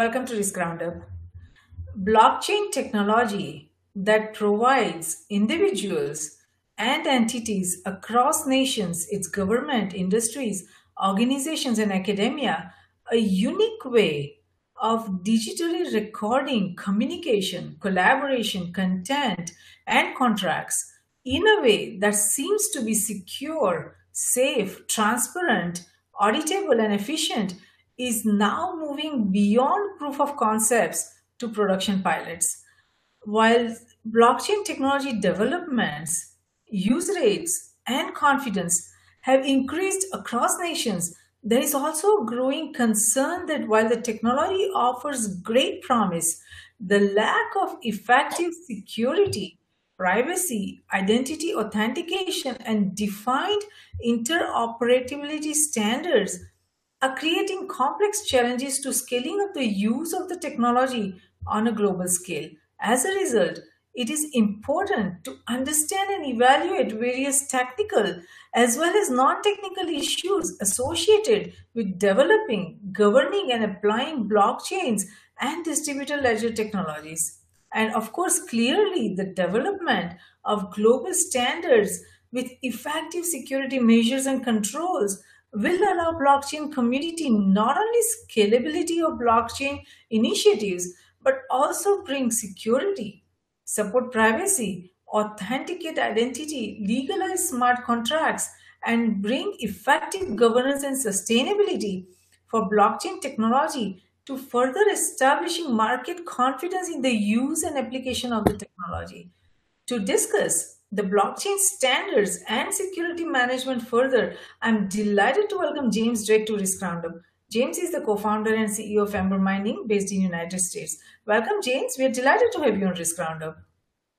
Welcome to Risk Roundup. Blockchain technology that provides individuals and entities across nations, its government, industries, organizations, and academia a unique way of digitally recording communication, collaboration, content, and contracts in a way that seems to be secure, safe, transparent, auditable, and efficient is now moving beyond proof of concepts to production pilots. While blockchain technology developments, use rates, and confidence have increased across nations, there is also growing concern that while the technology offers great promise, the lack of effective security, privacy, identity authentication, and defined interoperability standards are creating complex challenges to scaling up the use of the technology on a global scale. As a result, it is important to understand and evaluate various technical as well as non-technical issues associated with developing, governing, and applying blockchains and distributed ledger technologies. And of course, clearly the development of global standards with effective security measures and controls will allow blockchain community not only scalability of blockchain initiatives, but also bring security, support privacy, authenticate identity, legalize smart contracts, and bring effective governance and sustainability for blockchain technology to further establishing market confidence in the use and application of the technology. To discuss the blockchain standards and security management further, I'm delighted to welcome James Drake to Risk Roundup. James is the co-founder and CEO of Ember Mining based in United States. Welcome, James. We're delighted to have you on Risk Roundup.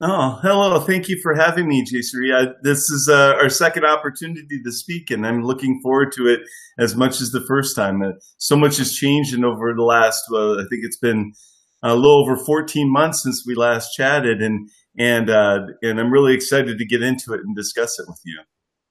Oh, hello. Thank you for having me, Jayshree. This is uh, our second opportunity to speak, and I'm looking forward to it as much as the first time. Uh, so much has changed and over the last, well, I think it's been a little over 14 months since we last chatted, and and uh, and I'm really excited to get into it and discuss it with you.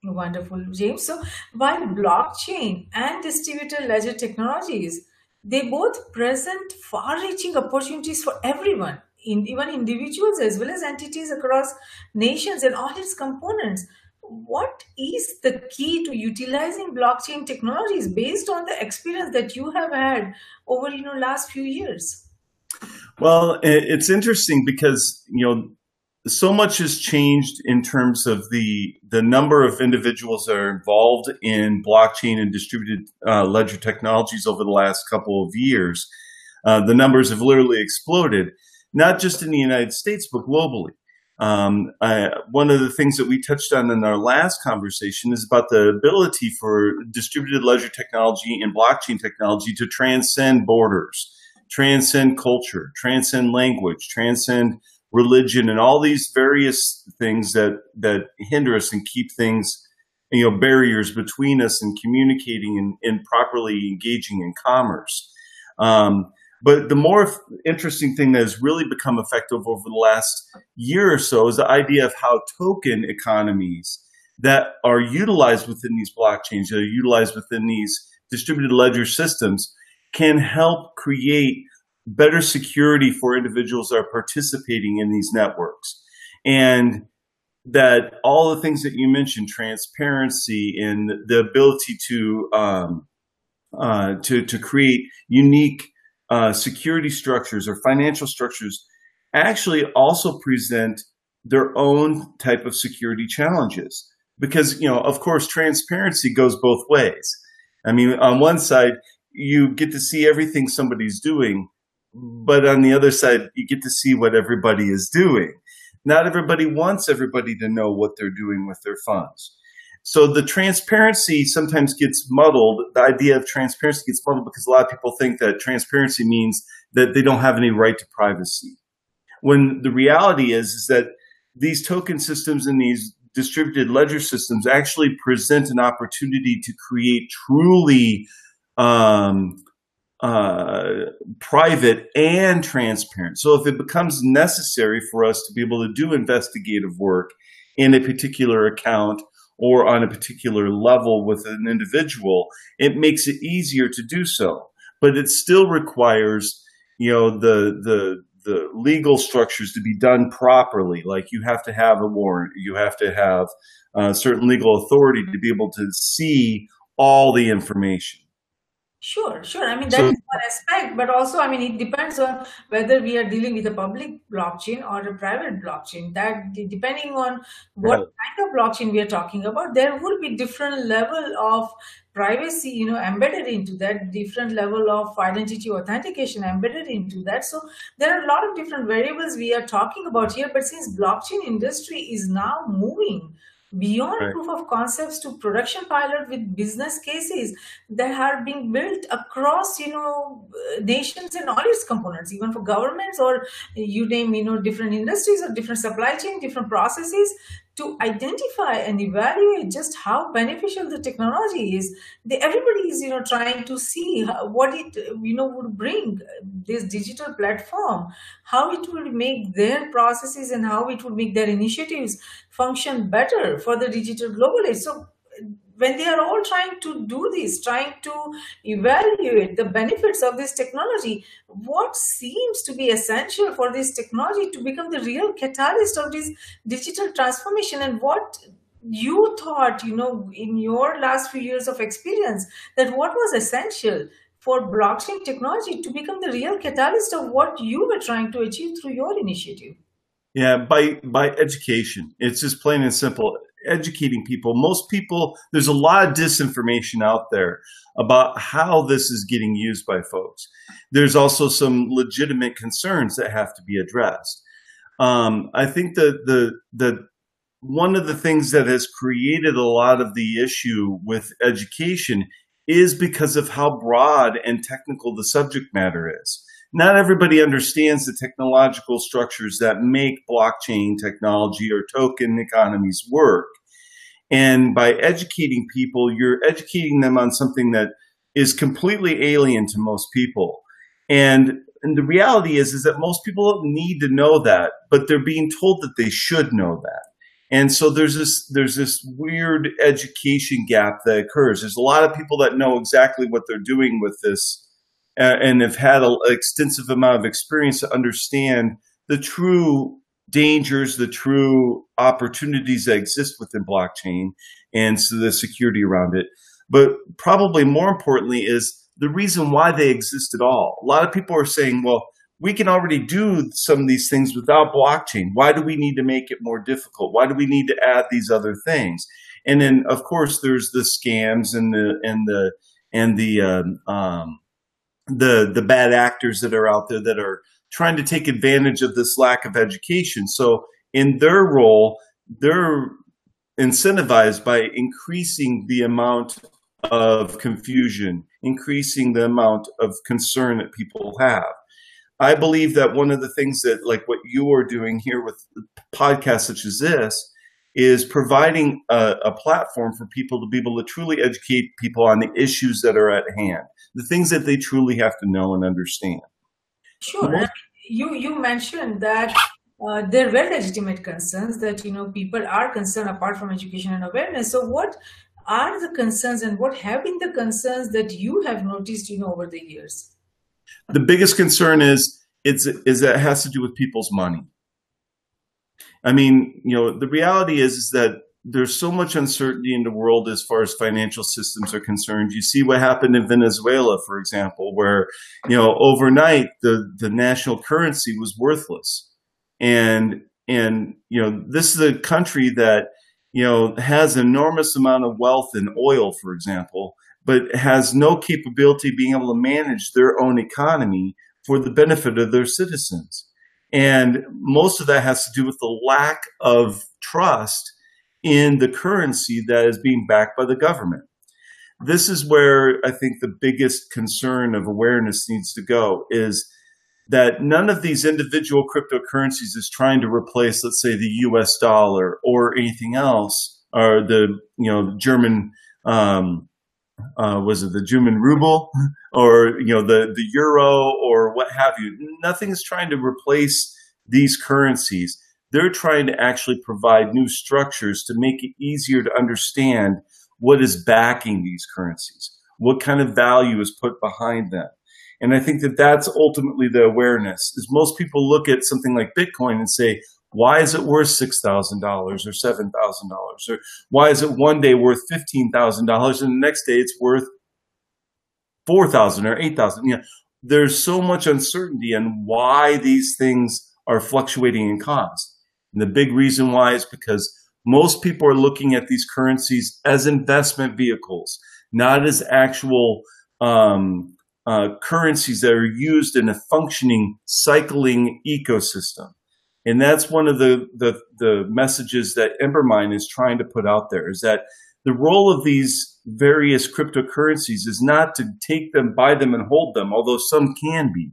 Wonderful, James. So while blockchain and distributed ledger technologies, they both present far-reaching opportunities for everyone in, even individuals as well as entities across nations and all its components what is the key to utilizing blockchain technologies based on the experience that you have had over you know last few years well it's interesting because you know so much has changed in terms of the the number of individuals that are involved in blockchain and distributed uh, ledger technologies over the last couple of years uh, the numbers have literally exploded not just in the United States, but globally. Um, I, one of the things that we touched on in our last conversation is about the ability for distributed ledger technology and blockchain technology to transcend borders, transcend culture, transcend language, transcend religion, and all these various things that that hinder us and keep things, you know, barriers between us and communicating and, and properly engaging in commerce. Um, but the more interesting thing that has really become effective over the last year or so is the idea of how token economies that are utilized within these blockchains, that are utilized within these distributed ledger systems, can help create better security for individuals that are participating in these networks. And that all the things that you mentioned, transparency and the ability to um, uh, to to create unique uh, security structures or financial structures actually also present their own type of security challenges because you know of course transparency goes both ways i mean on one side you get to see everything somebody's doing but on the other side you get to see what everybody is doing not everybody wants everybody to know what they're doing with their funds so the transparency sometimes gets muddled. The idea of transparency gets muddled because a lot of people think that transparency means that they don't have any right to privacy. When the reality is, is that these token systems and these distributed ledger systems actually present an opportunity to create truly um, uh, private and transparent. So if it becomes necessary for us to be able to do investigative work in a particular account or on a particular level with an individual, it makes it easier to do so. But it still requires you know the the the legal structures to be done properly. Like you have to have a warrant, you have to have uh, certain legal authority to be able to see all the information. Sure, sure. I mean, that so, is one aspect, but also, I mean, it depends on whether we are dealing with a public blockchain or a private blockchain. That depending on what right. kind of blockchain we are talking about, there will be different level of privacy, you know, embedded into that, different level of identity authentication embedded into that. So there are a lot of different variables we are talking about here. But since blockchain industry is now moving beyond right. proof of concepts to production pilot with business cases that are being built across you know nations and all its components even for governments or you name you know different industries or different supply chain different processes to identify and evaluate just how beneficial the technology is everybody is you know trying to see how, what it you know would bring this digital platform how it would make their processes and how it would make their initiatives function better for the digital global so when they are all trying to do this, trying to evaluate the benefits of this technology, what seems to be essential for this technology to become the real catalyst of this digital transformation and what you thought, you know, in your last few years of experience, that what was essential for blockchain technology to become the real catalyst of what you were trying to achieve through your initiative? Yeah, by by education. It's just plain and simple educating people. Most people, there's a lot of disinformation out there about how this is getting used by folks. There's also some legitimate concerns that have to be addressed. Um, I think that the the one of the things that has created a lot of the issue with education is because of how broad and technical the subject matter is. Not everybody understands the technological structures that make blockchain technology or token economies work. And by educating people, you're educating them on something that is completely alien to most people. And, and the reality is, is that most people don't need to know that, but they're being told that they should know that. And so there's this there's this weird education gap that occurs. There's a lot of people that know exactly what they're doing with this and have had an extensive amount of experience to understand the true dangers, the true opportunities that exist within blockchain and so the security around it. But probably more importantly is the reason why they exist at all. A lot of people are saying, well, we can already do some of these things without blockchain. Why do we need to make it more difficult? Why do we need to add these other things? And then, of course, there's the scams and the and the and the um, um, the the bad actors that are out there that are trying to take advantage of this lack of education. So in their role, they're incentivized by increasing the amount of confusion, increasing the amount of concern that people have. I believe that one of the things that, like what you are doing here with podcasts such as this, is providing a, a, platform for people to be able to truly educate people on the issues that are at hand, the things that they truly have to know and understand. Sure. You you mentioned that uh, there were legitimate concerns that you know people are concerned apart from education and awareness. So what are the concerns and what have been the concerns that you have noticed you know over the years? The biggest concern is it's is that it has to do with people's money. I mean, you know, the reality is, is that there's so much uncertainty in the world as far as financial systems are concerned. You see what happened in Venezuela, for example, where, you know, overnight the, the national currency was worthless. And, and, you know, this is a country that, you know, has enormous amount of wealth in oil, for example, but has no capability of being able to manage their own economy for the benefit of their citizens. And most of that has to do with the lack of trust in the currency that is being backed by the government. This is where I think the biggest concern of awareness needs to go is that none of these individual cryptocurrencies is trying to replace, let's say, the US dollar or anything else, or the, you know, German, um, uh, was it the German ruble or, you know, the, the euro or what have you? Nothing is trying to replace these currencies they're trying to actually provide new structures to make it easier to understand what is backing these currencies, what kind of value is put behind them. And I think that that's ultimately the awareness is most people look at something like Bitcoin and say, why is it worth $6,000 or $7,000? Or why is it one day worth $15,000 and the next day it's worth 4,000 or 8,000? You know, there's so much uncertainty on why these things are fluctuating in cost. And the big reason why is because most people are looking at these currencies as investment vehicles, not as actual um, uh, currencies that are used in a functioning, cycling ecosystem. And that's one of the, the, the messages that Embermine is trying to put out there is that the role of these various cryptocurrencies is not to take them, buy them, and hold them, although some can be.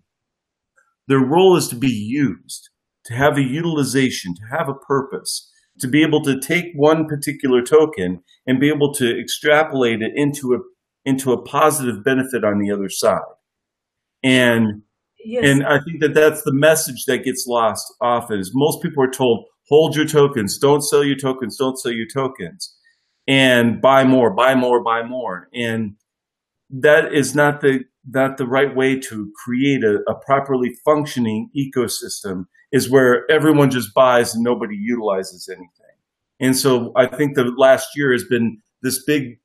Their role is to be used, to have a utilization, to have a purpose, to be able to take one particular token and be able to extrapolate it into a into a positive benefit on the other side. And yes. and I think that that's the message that gets lost often is most people are told hold your tokens, don't sell your tokens, don't sell your tokens and buy more, buy more, buy more. And that is not the not the right way to create a, a properly functioning ecosystem is where everyone just buys and nobody utilizes anything. And so I think the last year has been this big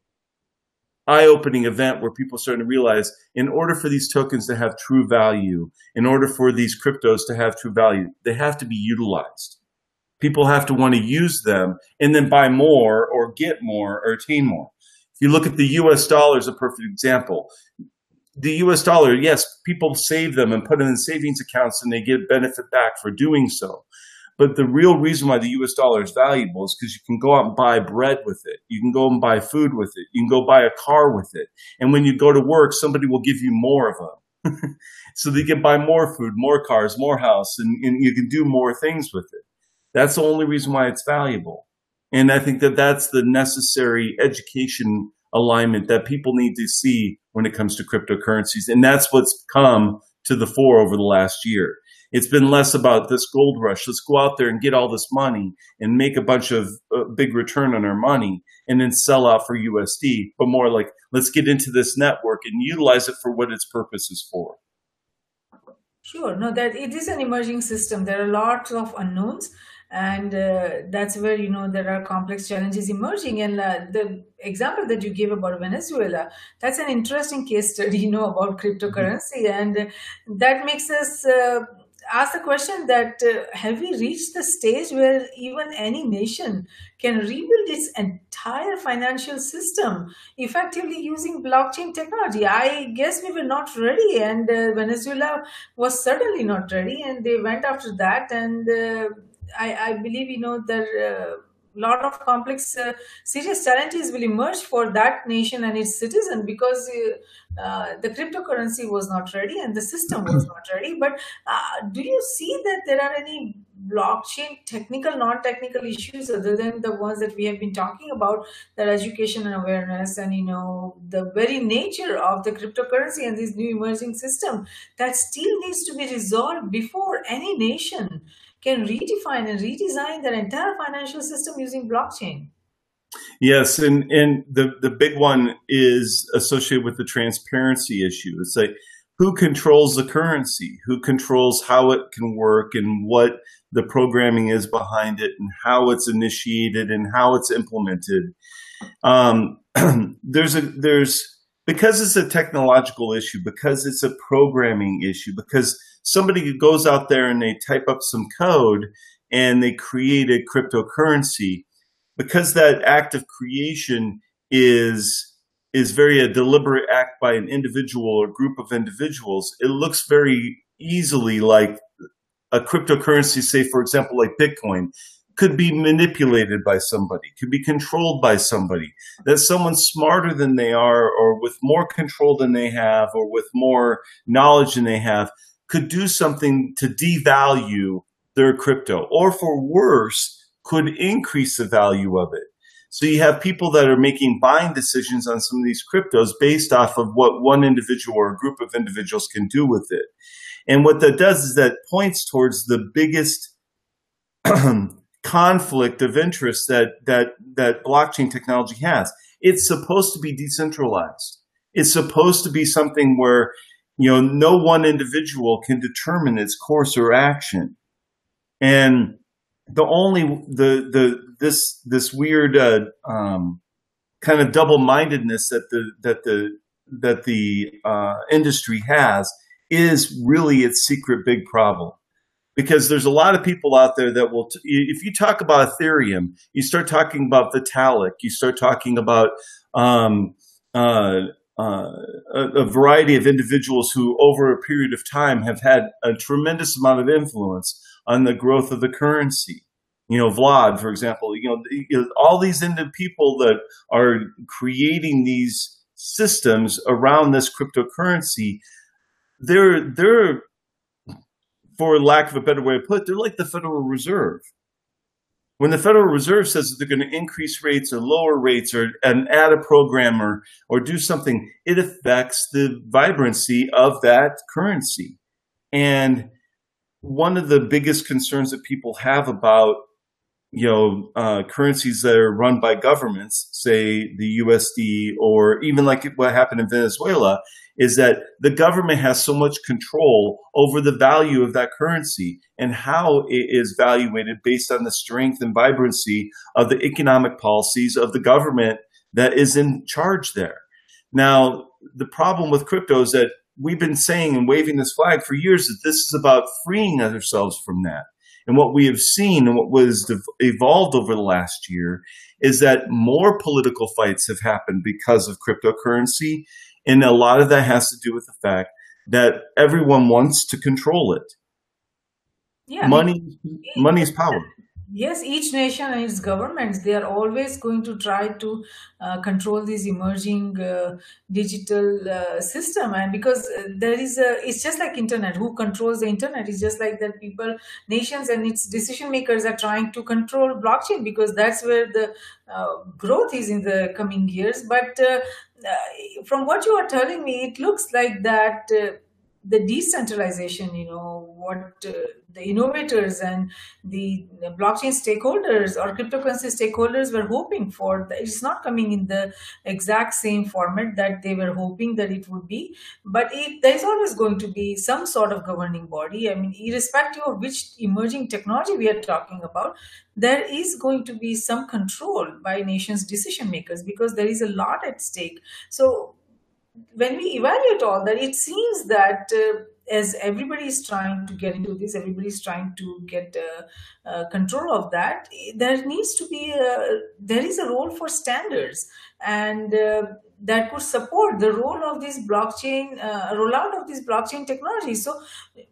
eye-opening event where people starting to realize in order for these tokens to have true value, in order for these cryptos to have true value, they have to be utilized people have to want to use them and then buy more or get more or attain more. If you look at the US dollar as a perfect example, the US dollar, yes, people save them and put them in savings accounts and they get benefit back for doing so. But the real reason why the US dollar is valuable is because you can go out and buy bread with it. You can go and buy food with it. You can go buy a car with it. And when you go to work, somebody will give you more of them. so that you can buy more food, more cars, more house, and, and you can do more things with it. That's the only reason why it's valuable. And I think that that's the necessary education alignment that people need to see when it comes to cryptocurrencies. And that's what's come to the fore over the last year. It's been less about this gold rush. Let's go out there and get all this money and make a bunch of uh, big return on our money and then sell out for USD, but more like let's get into this network and utilize it for what its purpose is for. Sure. No, that it is an emerging system. There are lots of unknowns and uh, that's where you know there are complex challenges emerging and uh, the example that you gave about venezuela that's an interesting case study you know about cryptocurrency mm-hmm. and that makes us uh, ask the question that uh, have we reached the stage where even any nation can rebuild its entire financial system effectively using blockchain technology? I guess we were not ready and uh, venezuela was certainly not ready and they went after that and uh, I, I believe you know that lot of complex uh, serious challenges will emerge for that nation and its citizen because uh, uh, the cryptocurrency was not ready and the system was not ready. But uh, do you see that there are any blockchain technical non-technical issues other than the ones that we have been talking about that education and awareness and you know the very nature of the cryptocurrency and this new emerging system that still needs to be resolved before any nation can redefine and redesign their entire financial system using blockchain. Yes, and and the the big one is associated with the transparency issue. It's like who controls the currency, who controls how it can work, and what the programming is behind it, and how it's initiated, and how it's implemented. Um, there's a there's because it's a technological issue, because it's a programming issue, because somebody goes out there and they type up some code and they create a cryptocurrency, because that act of creation is is very a deliberate act by an individual or group of individuals, it looks very easily like a cryptocurrency, say for example, like Bitcoin, could be manipulated by somebody, could be controlled by somebody, that someone smarter than they are, or with more control than they have, or with more knowledge than they have, could do something to devalue their crypto, or for worse, could increase the value of it. So you have people that are making buying decisions on some of these cryptos based off of what one individual or a group of individuals can do with it. And what that does is that points towards the biggest conflict of interest that that that blockchain technology has. It's supposed to be decentralized. It's supposed to be something where you know, no one individual can determine its course or action. And the only the the this this weird uh, um, kind of double mindedness that the that the that the uh, industry has is really its secret big problem because there's a lot of people out there that will t- if you talk about ethereum you start talking about vitalik you start talking about um, uh, uh, a, a, variety of individuals who over a period of time have had a tremendous amount of influence on the growth of the currency you know vlad for example you know, you know all these people that are creating these systems around this cryptocurrency they're they're for lack of a better way to put it, they're like the Federal Reserve. When the Federal Reserve says that they're going to increase rates or lower rates or and add a program or, or do something, it affects the vibrancy of that currency. And one of the biggest concerns that people have about you know uh, currencies that are run by governments, say the USD or even like what happened in Venezuela, is that the government has so much control over the value of that currency and how it is valuated based on the strength and vibrancy of the economic policies of the government that is in charge there. Now, the problem with crypto is that we've been saying and waving this flag for years that this is about freeing ourselves from that. And what we have seen and what was evolved over the last year is that more political fights have happened because of cryptocurrency. And a lot of that has to do with the fact that everyone wants to control it. Yeah. Money, money is power yes each nation and its governments they are always going to try to uh, control this emerging uh, digital uh, system. And because uh, there is a it's just like internet. Who controls the internet? It's just like that people nations and its decision makers are trying to control blockchain because that's where the uh, growth is in the coming years. But uh, from what you are telling me it looks like that the decentralization, you know, what the innovators and the, blockchain stakeholders or cryptocurrency stakeholders were hoping for. It's not coming in the exact same format that they were hoping that it would be, but it, there's always going to be some sort of governing body. I mean, irrespective of which emerging technology we are talking about, there is going to be some control by nations' decision makers because there is a lot at stake. So when we evaluate all that, it seems that uh, as everybody is trying to get into this, everybody is trying to get uh, uh, control of that. There needs to be a, there is a role for standards, and uh, that could support the role of this blockchain uh, rollout of this blockchain technology. So,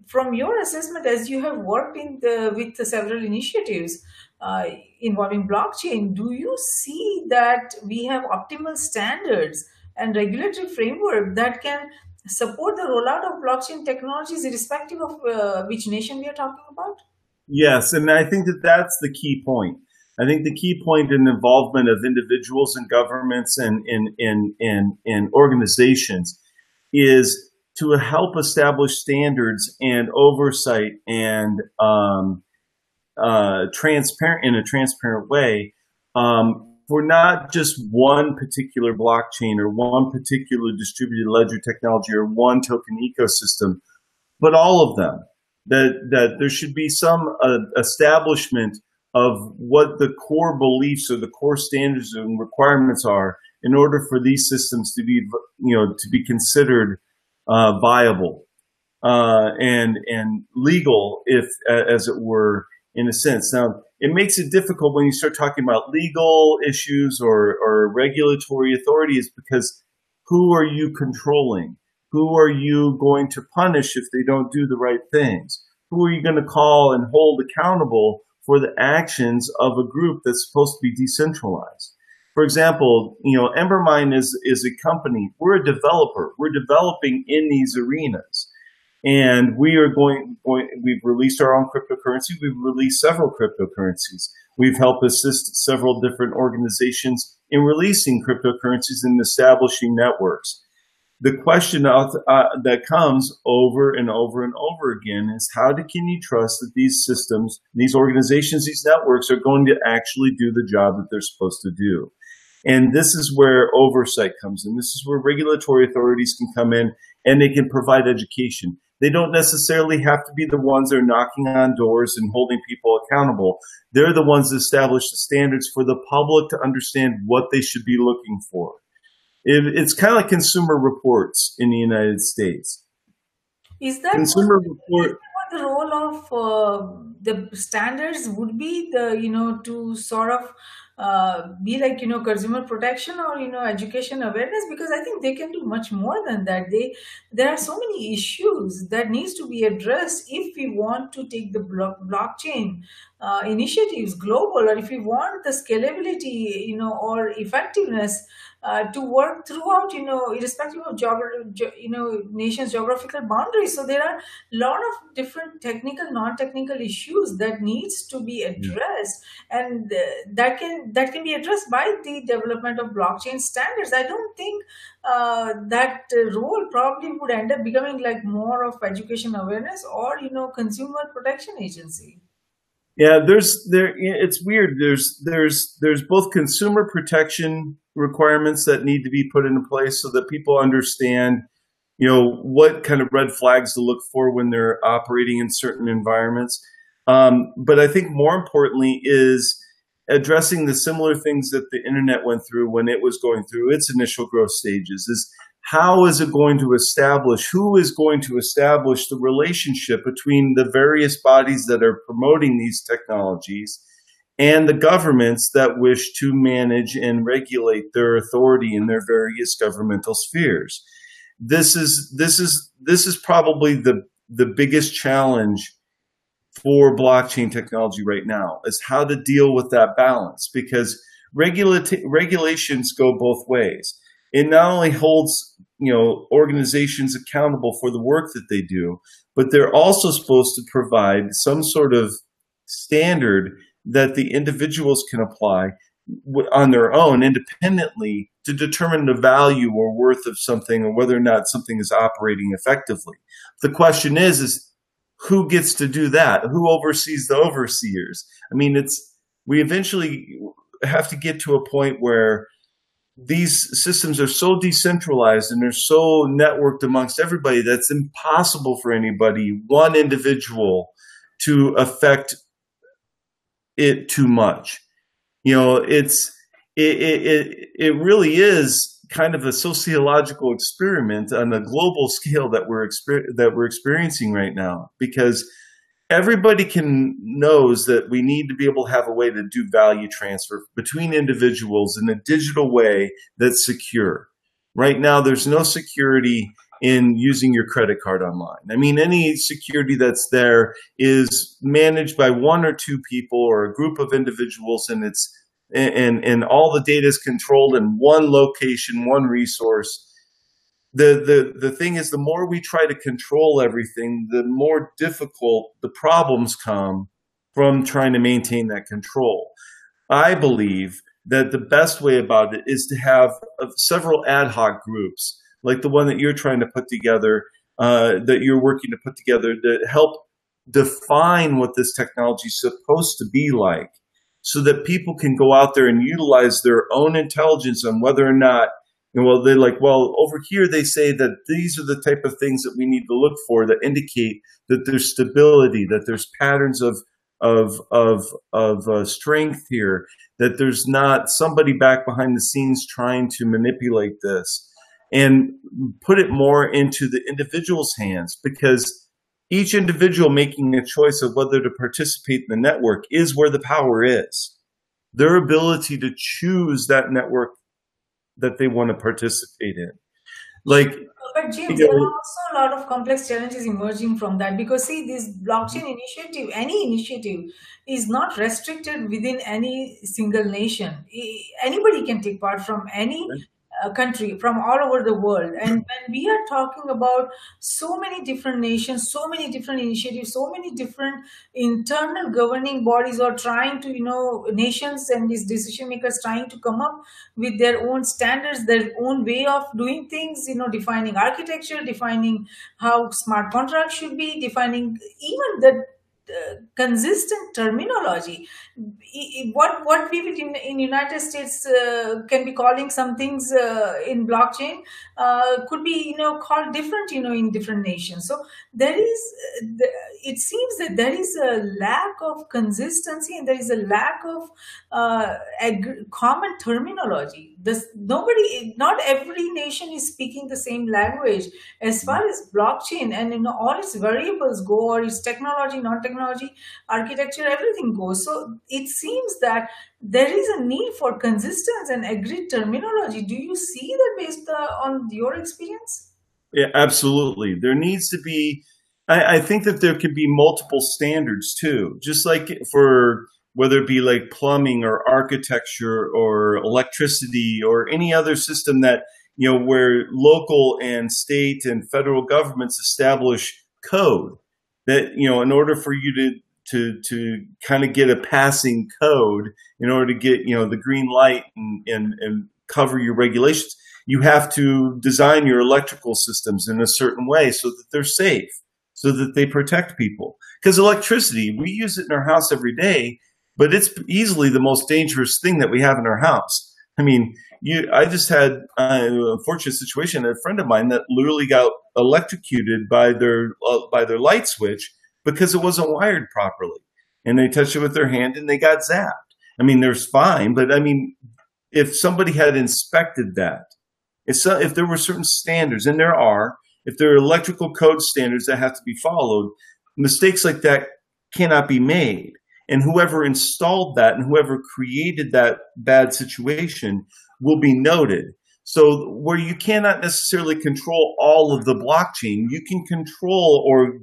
from your assessment, as you have worked in the, with several initiatives. Uh, involving blockchain, do you see that we have optimal standards and regulatory framework that can support the rollout of blockchain technologies irrespective of uh, which nation we are talking about? Yes, and I think that that's the key point. I think the key point in involvement of individuals and governments and in in in, organizations is to help establish standards and oversight and um, uh, transparent in a transparent way um, for not just one particular blockchain or one particular distributed ledger technology or one token ecosystem, but all of them. That that there should be some uh, establishment of what the core beliefs or the core standards and requirements are in order for these systems to be you know to be considered uh, viable uh, and and legal, if as it were, in a sense. Now it makes it difficult when you start talking about legal issues or, or regulatory authorities because who are you controlling? Who are you going to punish if they don't do the right things? Who are you going to call and hold accountable for the actions of a group that's supposed to be decentralized? For example, you know, Embermine is, is a company. We're a developer. We're developing in these arenas. And we are going, we've released our own cryptocurrency. We've released several cryptocurrencies. We've helped assist several different organizations in releasing cryptocurrencies and establishing networks. The question uh, that comes over and over and over again is how do, can you trust that these systems, these organizations, these networks are going to actually do the job that they're supposed to do? And this is where oversight comes in. This is where regulatory authorities can come in and they can provide education. They don't necessarily have to be the ones that are knocking on doors and holding people accountable. They're the ones that establish the standards for the public to understand what they should be looking for. It, it's kind of like consumer reports in the United States. Is that Consumer what, report, that what the role of uh, the standards would be? The you know to sort of uh, be like you know consumer protection or you know education awareness because I think they can do much more than that. They there are so many issues that needs to be addressed if we want to take the block, blockchain uh, initiatives global or if we want the scalability you know or effectiveness uh, to work throughout, you know, irrespective of geogra- ge- you know, nation's geographical boundaries. So there are a lot of different technical, non-technical issues that needs to be addressed, and uh, that can that can be addressed by the development of blockchain standards. I don't think uh, that role probably would end up becoming like more of education awareness or you know consumer protection agency. Yeah, there's there. It's weird. There's there's there's both consumer protection requirements that need to be put into place so that people understand, you know, what kind of red flags to look for when they're operating in certain environments. Um, but I think more importantly is addressing the similar things that the internet went through when it was going through its initial growth stages. Is how is it going to establish who is going to establish the relationship between the various bodies that are promoting these technologies and the governments that wish to manage and regulate their authority in their various governmental spheres? This is this is this is probably the the biggest challenge for blockchain technology right now is how to deal with that balance because regulati- regulations go both ways it not only holds you know organizations accountable for the work that they do but they're also supposed to provide some sort of standard that the individuals can apply on their own independently to determine the value or worth of something or whether or not something is operating effectively. The question is is who gets to do that? Who oversees the overseers? I mean it's we eventually have to get to a point where these systems are so decentralized and they're so networked amongst everybody that's impossible for anybody, one individual, to affect it too much. You know, it's it it it really is kind of a sociological experiment on a global scale that we're exper- that we're experiencing right now because everybody can knows that we need to be able to have a way to do value transfer between individuals in a digital way that's secure. Right now, there's no security in using your credit card online. I mean, any security that's there is managed by one or two people or a group of individuals, and it's and and all the data is controlled in one location, one resource the the the thing is the more we try to control everything the more difficult the problems come from trying to maintain that control. I believe that the best way about it is to have uh, several ad hoc groups like the one that you're trying to put together uh, that you're working to put together to help define what this technology is supposed to be like so that people can go out there and utilize their own intelligence on whether or not and well, they're like, well, over here they say that these are the type of things that we need to look for that indicate that there's stability, that there's patterns of of of of uh, strength here, that there's not somebody back behind the scenes trying to manipulate this, and put it more into the individual's hands because each individual making a choice of whether to participate in the network is where the power is. Their ability to choose that network that they want to participate in. Like, But James, you there are also a lot of complex challenges emerging from that because see, this blockchain initiative, any initiative, is not restricted within any single nation. Anybody can take part from any uh, country, from all over the world. And when we are talking about so many different nations, so many different initiatives, so many different internal governing bodies are trying to, you know, nations and these decision makers trying to come up with their own standards, their own way of doing things, you know, defining architecture, defining how smart contracts should be, defining even the uh, consistent terminology. What what people in in United States uh, can be calling some things uh, in blockchain uh, could be you know called different you know in different nations. So there is it seems that there is a lack of consistency and there is a lack of uh, common terminology. This nobody not every nation is speaking the same language as far as blockchain and you know all its variables go or its technology non-technology architecture everything goes so it seems that there is a need for consistency and agreed terminology. Do you see that based uh, on your experience? Yeah absolutely. There needs to be I, I think that there could be multiple standards too. Just like for whether it be like plumbing or architecture or electricity or any other system that you know, where local and state and federal governments establish code that, you know, in order for you to, to, to kind of get a passing code in order to get, you know, the green light and, and, and cover your regulations, you have to design your electrical systems in a certain way so that they're safe, so that they protect people. Because electricity, we use it in our house every day, but it's easily the most dangerous thing that we have in our house. I mean, you, I just had uh, an unfortunate situation. A friend of mine that literally got electrocuted by their uh, by their light switch because it wasn't wired properly, and they touched it with their hand and they got zapped. I mean, there's fine, but I mean, if somebody had inspected that, if so, if there were certain standards, and there are, if there are electrical code standards that have to be followed, mistakes like that cannot be made. And whoever installed that and whoever created that bad situation will be noted. So where you cannot necessarily control all of the blockchain, you can control or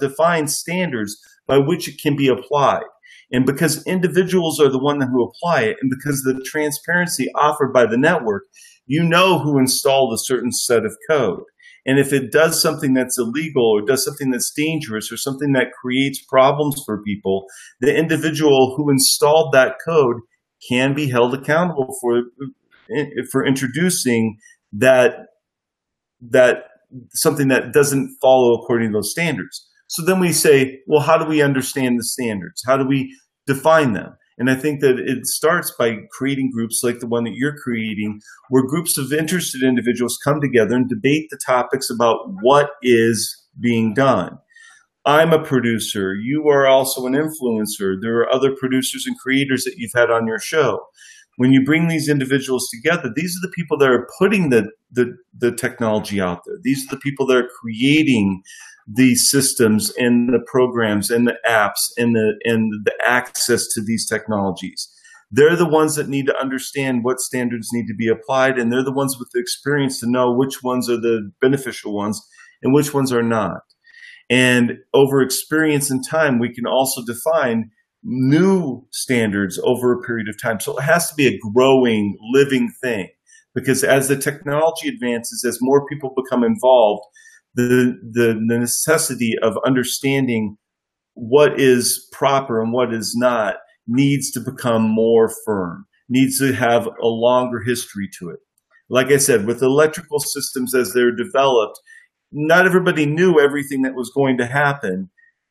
define standards by which it can be applied. And because individuals are the one who apply it, and because the transparency offered by the network, you know who installed a certain set of code. And if it does something that's illegal or does something that's dangerous or something that creates problems for people, the individual who installed that code can be held accountable for for introducing that that something that doesn't follow according to those standards. So then we say, well, how do we understand the standards? How do we define them? And I think that it starts by creating groups like the one that you're creating, where groups of interested individuals come together and debate the topics about what is being done. I'm a producer. You are also an influencer. There are other producers and creators that you've had on your show when you bring these individuals together, these are the people that are putting the, the, the technology out there. These are the people that are creating these systems and the programs and the apps and the, and the access to these technologies. They're the ones that need to understand what standards need to be applied, and they're the ones with the experience to know which ones are the beneficial ones and which ones are not. And over experience and time, we can also define new standards over a period of time. So it has to be a growing, living thing because as the technology advances, as more people become involved, the, the, the necessity of understanding what is proper and what is not needs to become more firm, needs to have a longer history to it. Like I said, with electrical systems as they're developed, not everybody knew everything that was going to happen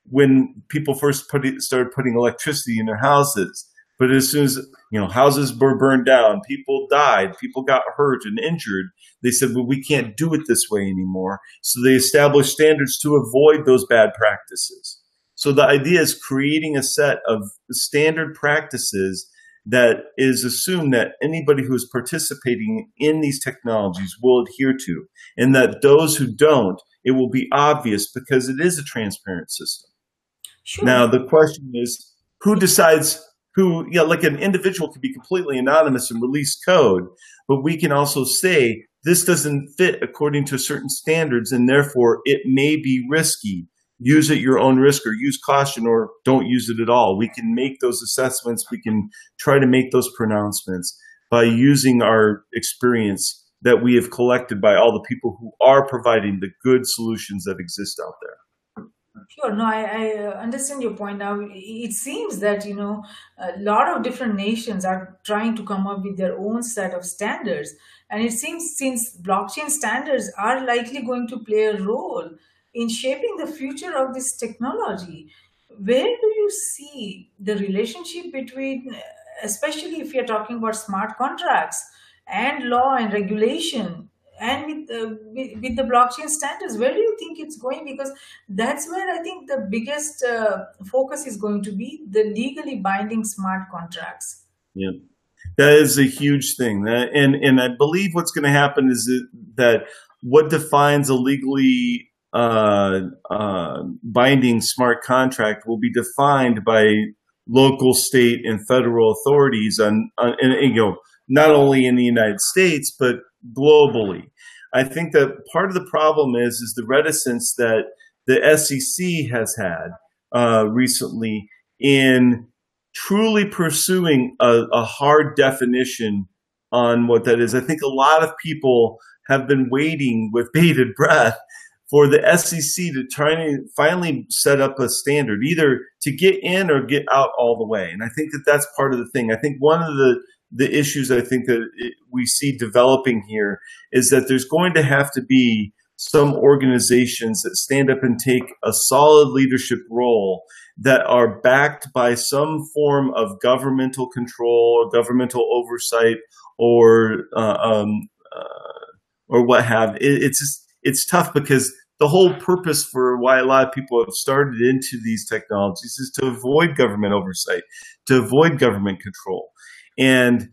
when people first put it, started putting electricity in their houses. But as soon as you know houses were burned down, people died, people got hurt and injured. They said, "Well, we can't do it this way anymore." So they established standards to avoid those bad practices. So the idea is creating a set of standard practices that is assumed that anybody who is participating in these technologies will adhere to, and that those who don't, it will be obvious because it is a transparent system. Sure. Now the question is, who decides who? Yeah, like an individual could be completely anonymous and release code, but we can also say this doesn't fit according to certain standards, and therefore it may be risky. Use at your own risk, or use caution, or don't use it at all. We can make those assessments. We can try to make those pronouncements by using our experience that we have collected by all the people who are providing the good solutions that exist out there. Sure. No, I, I uh, understand your point. Now, it seems that you know a lot of different nations are trying to come up with their own set of standards, and it seems since blockchain standards are likely going to play a role in shaping the future of this technology, where do you see the relationship between, especially if you're talking about smart contracts and law and regulation, and with, uh, with with the blockchain standards? Where do you think it's going? Because that's where I think the biggest uh, focus is going to be the legally binding smart contracts. Yeah. That is a huge thing. That, and, and I believe what's going to happen is that, what defines a legally uh, uh, binding smart contract will be defined by local, state, and federal authorities on, on and, and, you know, not only in the United States, but globally. I think that part of the problem is, is the reticence that the SEC has had uh, recently in truly pursuing a, a hard definition on what that is. I think a lot of people have been waiting with bated breath for the SEC to try to finally set up a standard, either to get in or get out all the way. And I think that that's part of the thing. I think one of the the issues I think that we see developing here is that there's going to have to be some organizations that stand up and take a solid leadership role that are backed by some form of governmental control or governmental oversight or uh, um, uh, or what have. It, it's just, it's tough because the whole purpose for why a lot of people have started into these technologies is to avoid government oversight, to avoid government control, and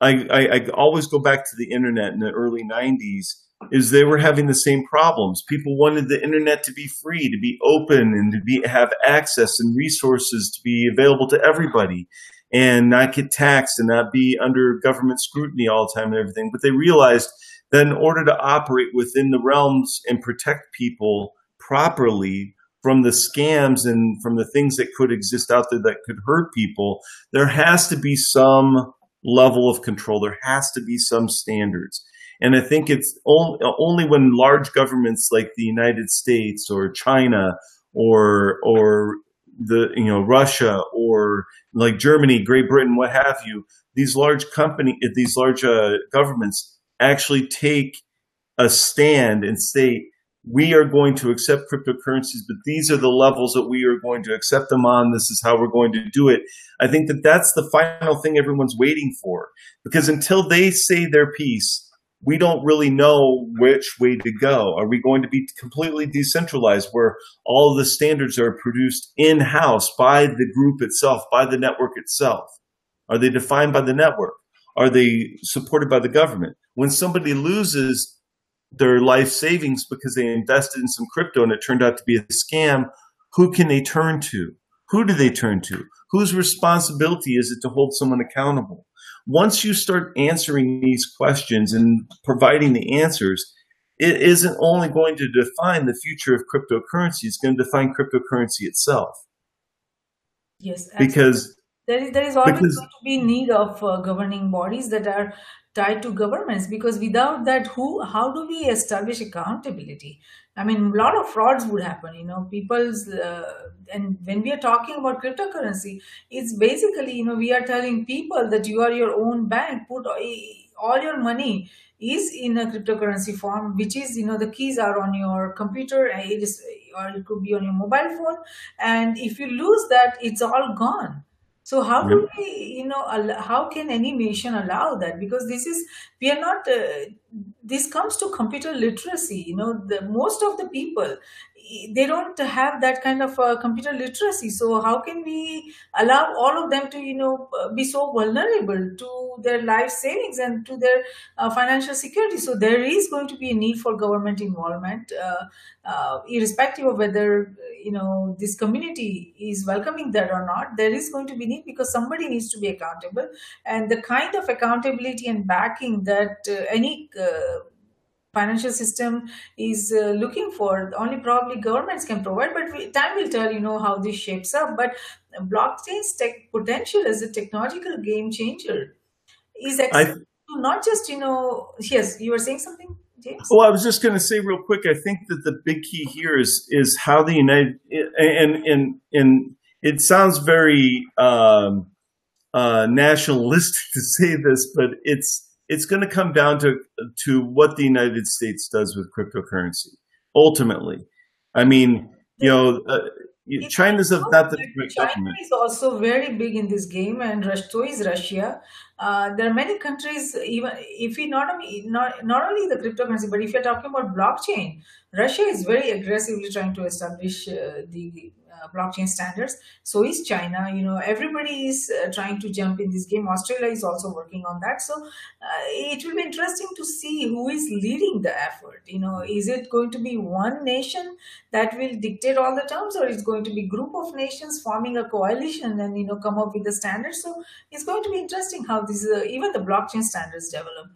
I, I, I always go back to the internet in the early '90s is they were having the same problems. People wanted the internet to be free, to be open, and to be have access and resources to be available to everybody, and not get taxed and not be under government scrutiny all the time and everything. But they realized that in order to operate within the realms and protect people properly from the scams and from the things that could exist out there that could hurt people, there has to be some level of control. There has to be some standards. And I think it's only when large governments like the United States or China or or the you know Russia or like Germany, Great Britain, what have you, these large company, these large uh, governments actually take a stand and say we are going to accept cryptocurrencies, but these are the levels that we are going to accept them on. This is how we're going to do it. I think that that's the final thing everyone's waiting for because until they say their piece we don't really know which way to go. Are we going to be completely decentralized where all the standards are produced in house by the group itself, by the network itself? Are they defined by the network? Are they supported by the government? When somebody loses their life savings because they invested in some crypto and it turned out to be a scam, who can they turn to? Who do they turn to? Whose responsibility is it to hold someone accountable? once you start answering these questions and providing the answers, it isn't only going to define the future of cryptocurrency, it's going to define cryptocurrency itself. Yes, absolutely. because there is, there is always because, going to be need of uh, governing bodies that are tied to governments because without that who how do we establish accountability? I mean a lot of frauds would happen you know people's uh, and when we are talking about cryptocurrency it's basically you know we are telling people that you are your own bank put all your money is in a cryptocurrency form which is you know the keys are on your computer it is or it could be on your mobile phone and if you lose that it's all gone so how do we, you know, how can any nation allow that? Because this is we are not. Uh, this comes to computer literacy. You know, the most of the people they don't have that kind of uh, computer literacy. So how can we allow all of them to you know be so vulnerable to their life savings and to their uh, financial security? So there is going to be a need for government involvement uh, uh irrespective of whether you know this community is welcoming that or not. There is going to be need because somebody needs to be accountable. And the kind of accountability and backing that uh, any uh, financial system is uh, looking for only probably governments can provide but we, time will tell you know how this shapes up but blockchain's tech potential as a technological game changer is I, not just you know yes you were saying something James? Well, I was just going to say real quick. I think that the big key here is is how the United and and and it sounds very um, uh, nationalistic to say this, but it's it's going to come down to to what the United States does with cryptocurrency. Ultimately, I mean, you know, uh, China's a, not the China government. is also very big in this game, and so is Russia. Uh, there are many countries, even if we not only not not only the cryptocurrency, but if you're talking about blockchain, Russia is very aggressively trying to establish uh, the uh, blockchain standards. So is China. You know, everybody is uh, trying to jump in this game. Australia is also working on that. So uh, it will be interesting to see who is leading the effort. You know, is it going to be one nation that will dictate all the terms, or is going to be group of nations forming a coalition and you know come up with the standards? So it's going to be interesting how this uh, even the blockchain standards develop.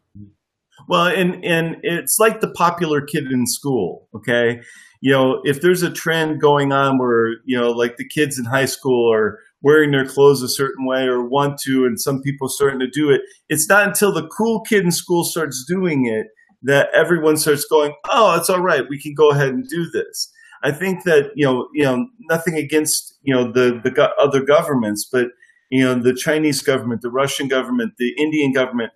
Well, and and it's like the popular kid in school. Okay, you know, if there's a trend going on where, you know, like the kids in high school are wearing their clothes a certain way or want to, and some people starting to do it, it's not until the cool kid in school starts doing it that everyone starts going, oh, it's all right. We can go ahead and do this. I think that, you know, you know, nothing against, you know, the, the other governments, but, you know, the Chinese government, the Russian government, the Indian government,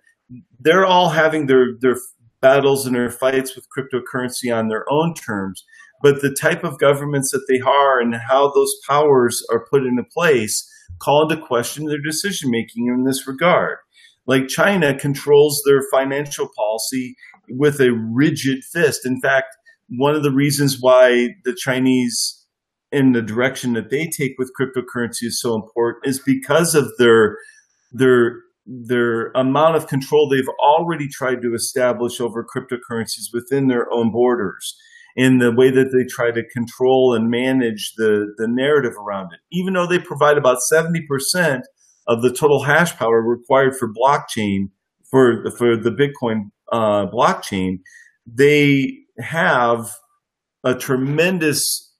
they're all having their, their battles and their fights with cryptocurrency on their own terms but the type of governments that they are and how those powers are put into place call into question their decision making in this regard. Like China controls their financial policy with a rigid fist. In fact, one of the reasons why the Chinese in the direction that they take with cryptocurrency is so important is because of their their their amount of control they've already tried to establish over cryptocurrencies within their own borders in the way that they try to control and manage the, the narrative around it. Even though they provide about 70% of the total hash power required for blockchain, for, for the Bitcoin uh, blockchain, they have a tremendous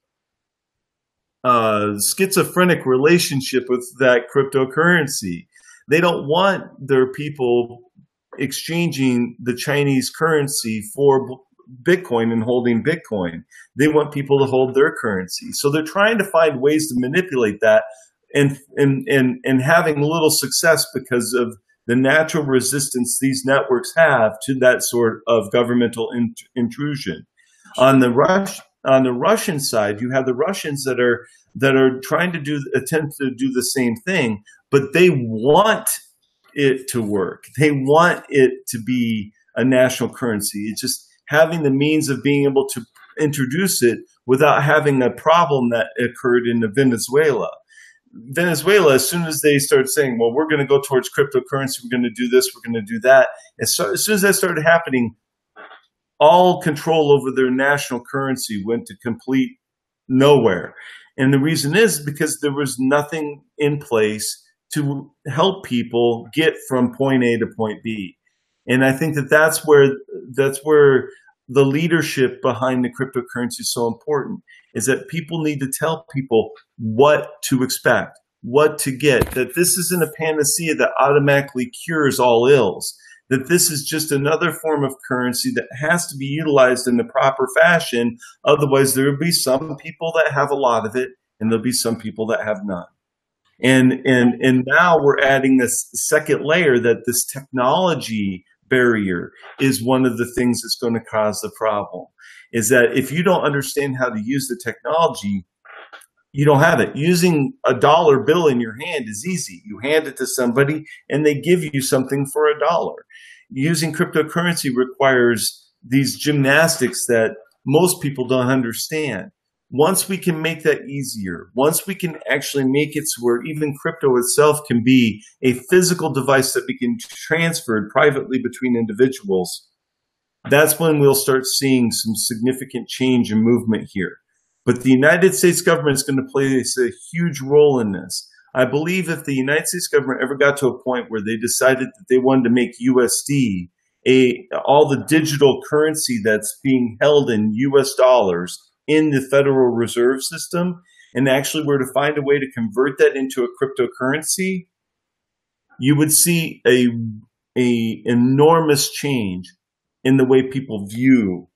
uh, schizophrenic relationship with that cryptocurrency. They don't want their people exchanging the Chinese currency for Bitcoin and holding Bitcoin. They want people to hold their currency. So they're trying to find ways to manipulate that and, and, and, and having little success because of the natural resistance these networks have to that sort of governmental intrusion. On the Rush, on the Russian side, you have the Russians that are that are trying to do attempt to do the same thing, but they want it to work. They want it to be a national currency. It's just having the means of being able to introduce it without having a problem that occurred in Venezuela. Venezuela, as soon as they started saying, well, we're going to go towards cryptocurrency, we're going to do this, we're going to do that, as, so, as soon as that started happening, all control over their national currency went to complete nowhere. And the reason is because there was nothing in place to help people get from point A to point B. And I think that that's where that's where the leadership behind the cryptocurrency is so important is that people need to tell people what to expect, what to get, that this isn't a panacea that automatically cures all ills, that this is just another form of currency that has to be utilized in the proper fashion. Otherwise, there will be some people that have a lot of it and there'll be some people that have none. And, and, and now we're adding this second layer that this technology barrier is one of the things that's going to cause the problem. Is that if you don't understand how to use the technology, you don't have it. Using a dollar bill in your hand is easy. You hand it to somebody and they give you something for a dollar. Using cryptocurrency requires these gymnastics that most people don't understand once we can make that easier, once we can actually make it so where even crypto itself can be a physical device that we can transfer privately between individuals, that's when we'll start seeing some significant change and movement here. But the United States government is going to play a huge role in this. I believe if the United States government ever got to a point where they decided that they wanted to make USD a all the digital currency that's being held in US dollars in the Federal Reserve System and actually were to find a way to convert that into a cryptocurrency, you would see a, a enormous change in the way people view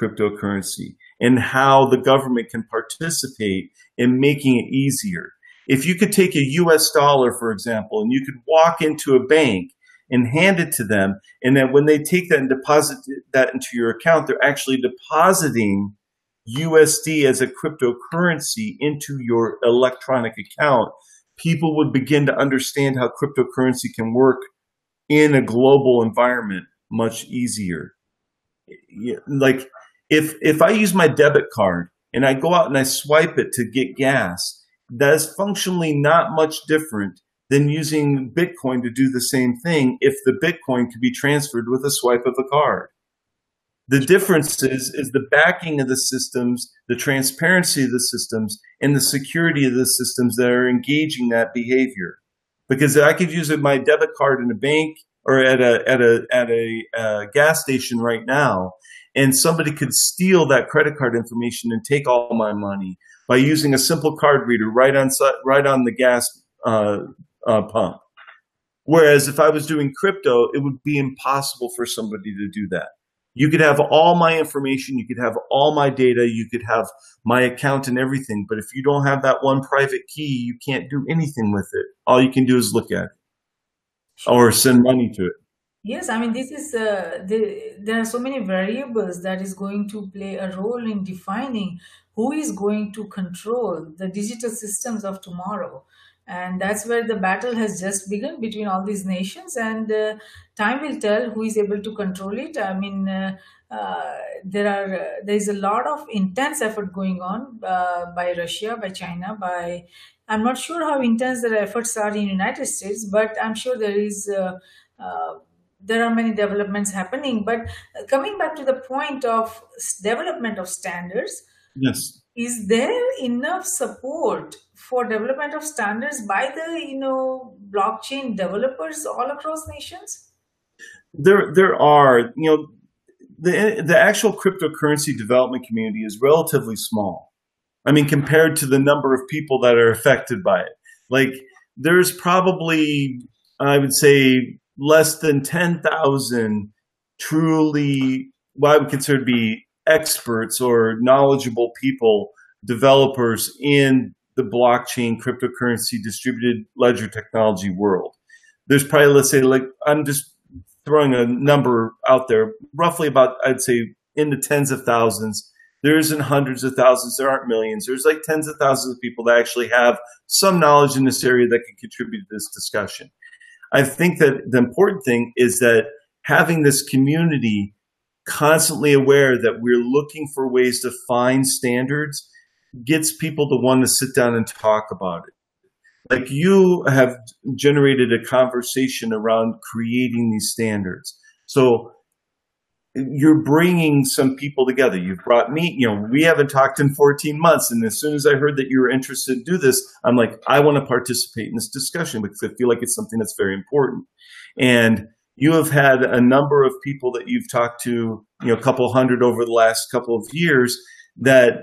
cryptocurrency and how the government can participate in making it easier. If you could take a US dollar, for example, and you could walk into a bank and hand it to them, and then when they take that and deposit that into your account, they're actually depositing USD as a cryptocurrency into your electronic account, people would begin to understand how cryptocurrency can work in a global environment much easier. Like if if I use my debit card and I go out and I swipe it to get gas, that is functionally not much different than using Bitcoin to do the same thing if the Bitcoin could be transferred with a swipe of a card. The difference is, is the backing of the systems, the transparency of the systems, and the security of the systems that are engaging that behavior. Because I could use my debit card in a bank or at a at a at a uh, gas station right now, and somebody could steal that credit card information and take all my money by using a simple card reader right on right on the gas uh, uh, pump. Whereas if I was doing crypto, it would be impossible for somebody to do that. You could have all my information, you could have all my data, you could have my account and everything. But if you don't have that one private key, you can't do anything with it. All you can do is look at it or send money to it. Yes, I mean, this is, uh, the, there are so many variables that is going to play a role in defining who is going to control the digital systems of tomorrow and that's where the battle has just begun between all these nations. And uh, time will tell who is able to control it. I mean uh, uh, there are uh, there is a lot of intense effort going on uh, by russia by china by i'm not sure how intense their efforts are in united states but i'm sure there is uh, there are many developments happening. But coming back to the point of development of standards yes. is there enough support for development of standards by the you know blockchain developers all across nations? There, there are you know the the actual cryptocurrency development community is relatively small. I mean, compared to the number of people that are affected by it, like there's probably I would say less than ten thousand truly what I would consider to be experts or knowledgeable people, developers in the blockchain, cryptocurrency, distributed ledger technology world. There's probably, let's say, like, I'm just throwing a number out there, roughly about, I'd say, in the tens of thousands. There isn't hundreds of thousands, there aren't millions. There's like tens of thousands of people that actually have some knowledge in this area that can contribute to this discussion. I think that the important thing is that having this community constantly aware that we're looking for ways to find standards gets people to want to sit down and talk about it. Like you have generated a conversation around creating these standards. So you're bringing some people together. You've brought me, you know, we haven't talked in 14 months. And as soon as I heard that you were interested to do this, I'm like, I want to participate in this discussion because I feel like it's something that's very important. And you have had a number of people that you've talked to, you know, a couple hundred over the last couple of years that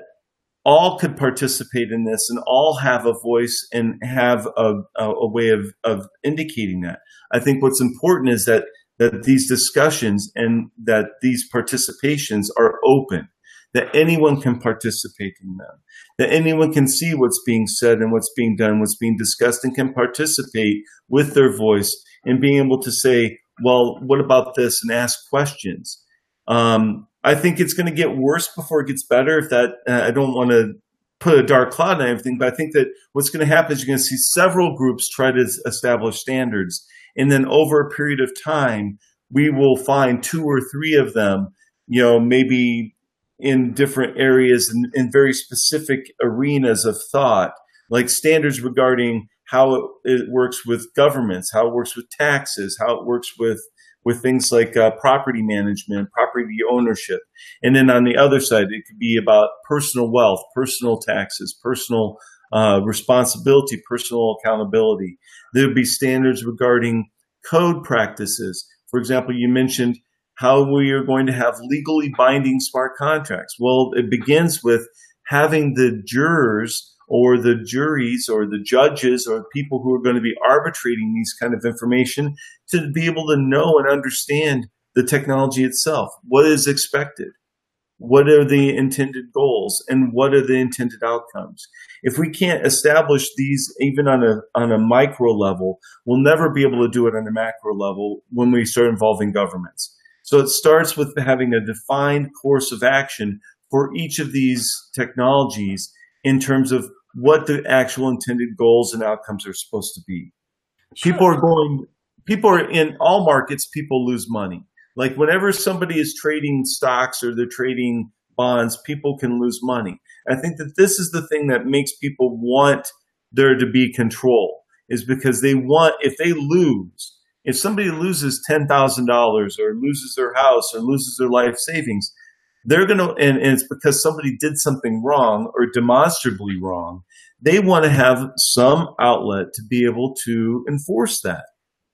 all could participate in this and all have a voice and have a, a, way of, of indicating that. I think what's important is that that these discussions and that these participations are open, that anyone can participate in them, that anyone can see what's being said and what's being done, what's being discussed, and can participate with their voice and being able to say, well, what about this? And ask questions. Um, I think it's going to get worse before it gets better. If that, uh, I don't want to put a dark cloud on everything, but I think that what's going to happen is you're going to see several groups try to establish standards. And then over a period of time, we will find two or three of them, you know, maybe in different areas and in very specific arenas of thought, like standards regarding how it, it, works with governments, how it works with taxes, how it works with with things like uh, property management, property ownership, and then on the other side, it could be about personal wealth, personal taxes, personal uh, responsibility, personal accountability. There would be standards regarding code practices. For example, you mentioned how we are going to have legally binding smart contracts. Well, it begins with having the jurors or the juries or the judges or people who are going to be arbitrating these kind of information to be able to know and understand the technology itself. What is expected? What are the intended goals and what are the intended outcomes? If we can't establish these even on a, on a micro level, we'll never be able to do it on a macro level when we start involving governments. So it starts with having a defined course of action for each of these technologies in terms of what the actual intended goals and outcomes are supposed to be. Sure. People are going, people are in all markets, people lose money. Like whenever somebody is trading stocks or they're trading bonds, people can lose money. I think that this is the thing that makes people want there to be control is because they want, if they lose, if somebody loses $10,000 or loses their house or loses their life savings, they're going to, and, and, it's because somebody did something wrong or demonstrably wrong. They want to have some outlet to be able to enforce that,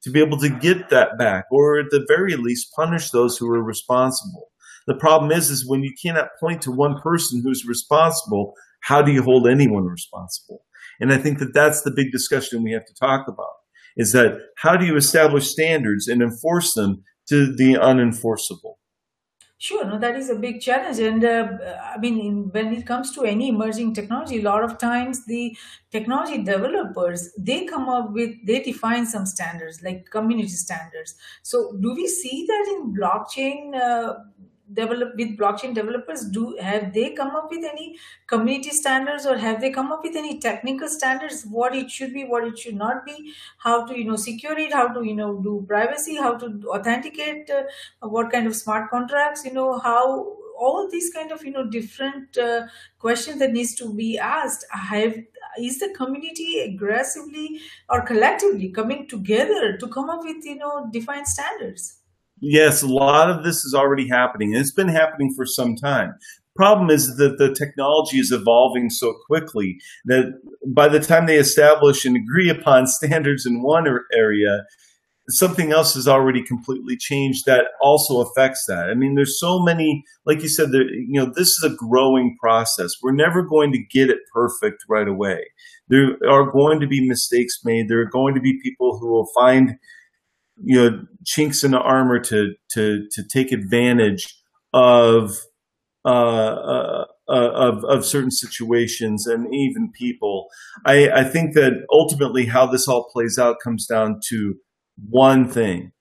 to be able to get that back, or at the very least punish those who are responsible. The problem is, is when you cannot point to one person who's responsible, how do you hold anyone responsible? And I think that that's the big discussion we have to talk about is that how do you establish standards and enforce them to the unenforceable? Sure, no, that is a big challenge, and uh, I mean, in, when it comes to any emerging technology, a lot of times the technology developers they come up with they define some standards like community standards. So, do we see that in blockchain? Uh, develop with blockchain developers do have they come up with any community standards or have they come up with any technical standards what it should be what it should not be how to you know secure it how to you know do privacy how to authenticate uh, what kind of smart contracts you know how all these kind of you know different uh, questions that needs to be asked. Have is the community aggressively or collectively coming together to come up with you know defined standards Yes, a lot of this is already happening, and it's been happening for some time. Problem is that the technology is evolving so quickly that by the time they establish and agree upon standards in one er, area, something else has already completely changed that also affects that. I mean, there's so many, like you said, there, you know, this is a growing process. We're never going to get it perfect right away. There are going to be mistakes made. There are going to be people who will find you know chinks in the armor to to to take advantage of uh, uh, of of certain situations and even people. I, I think that ultimately how this all plays out comes down to one thing: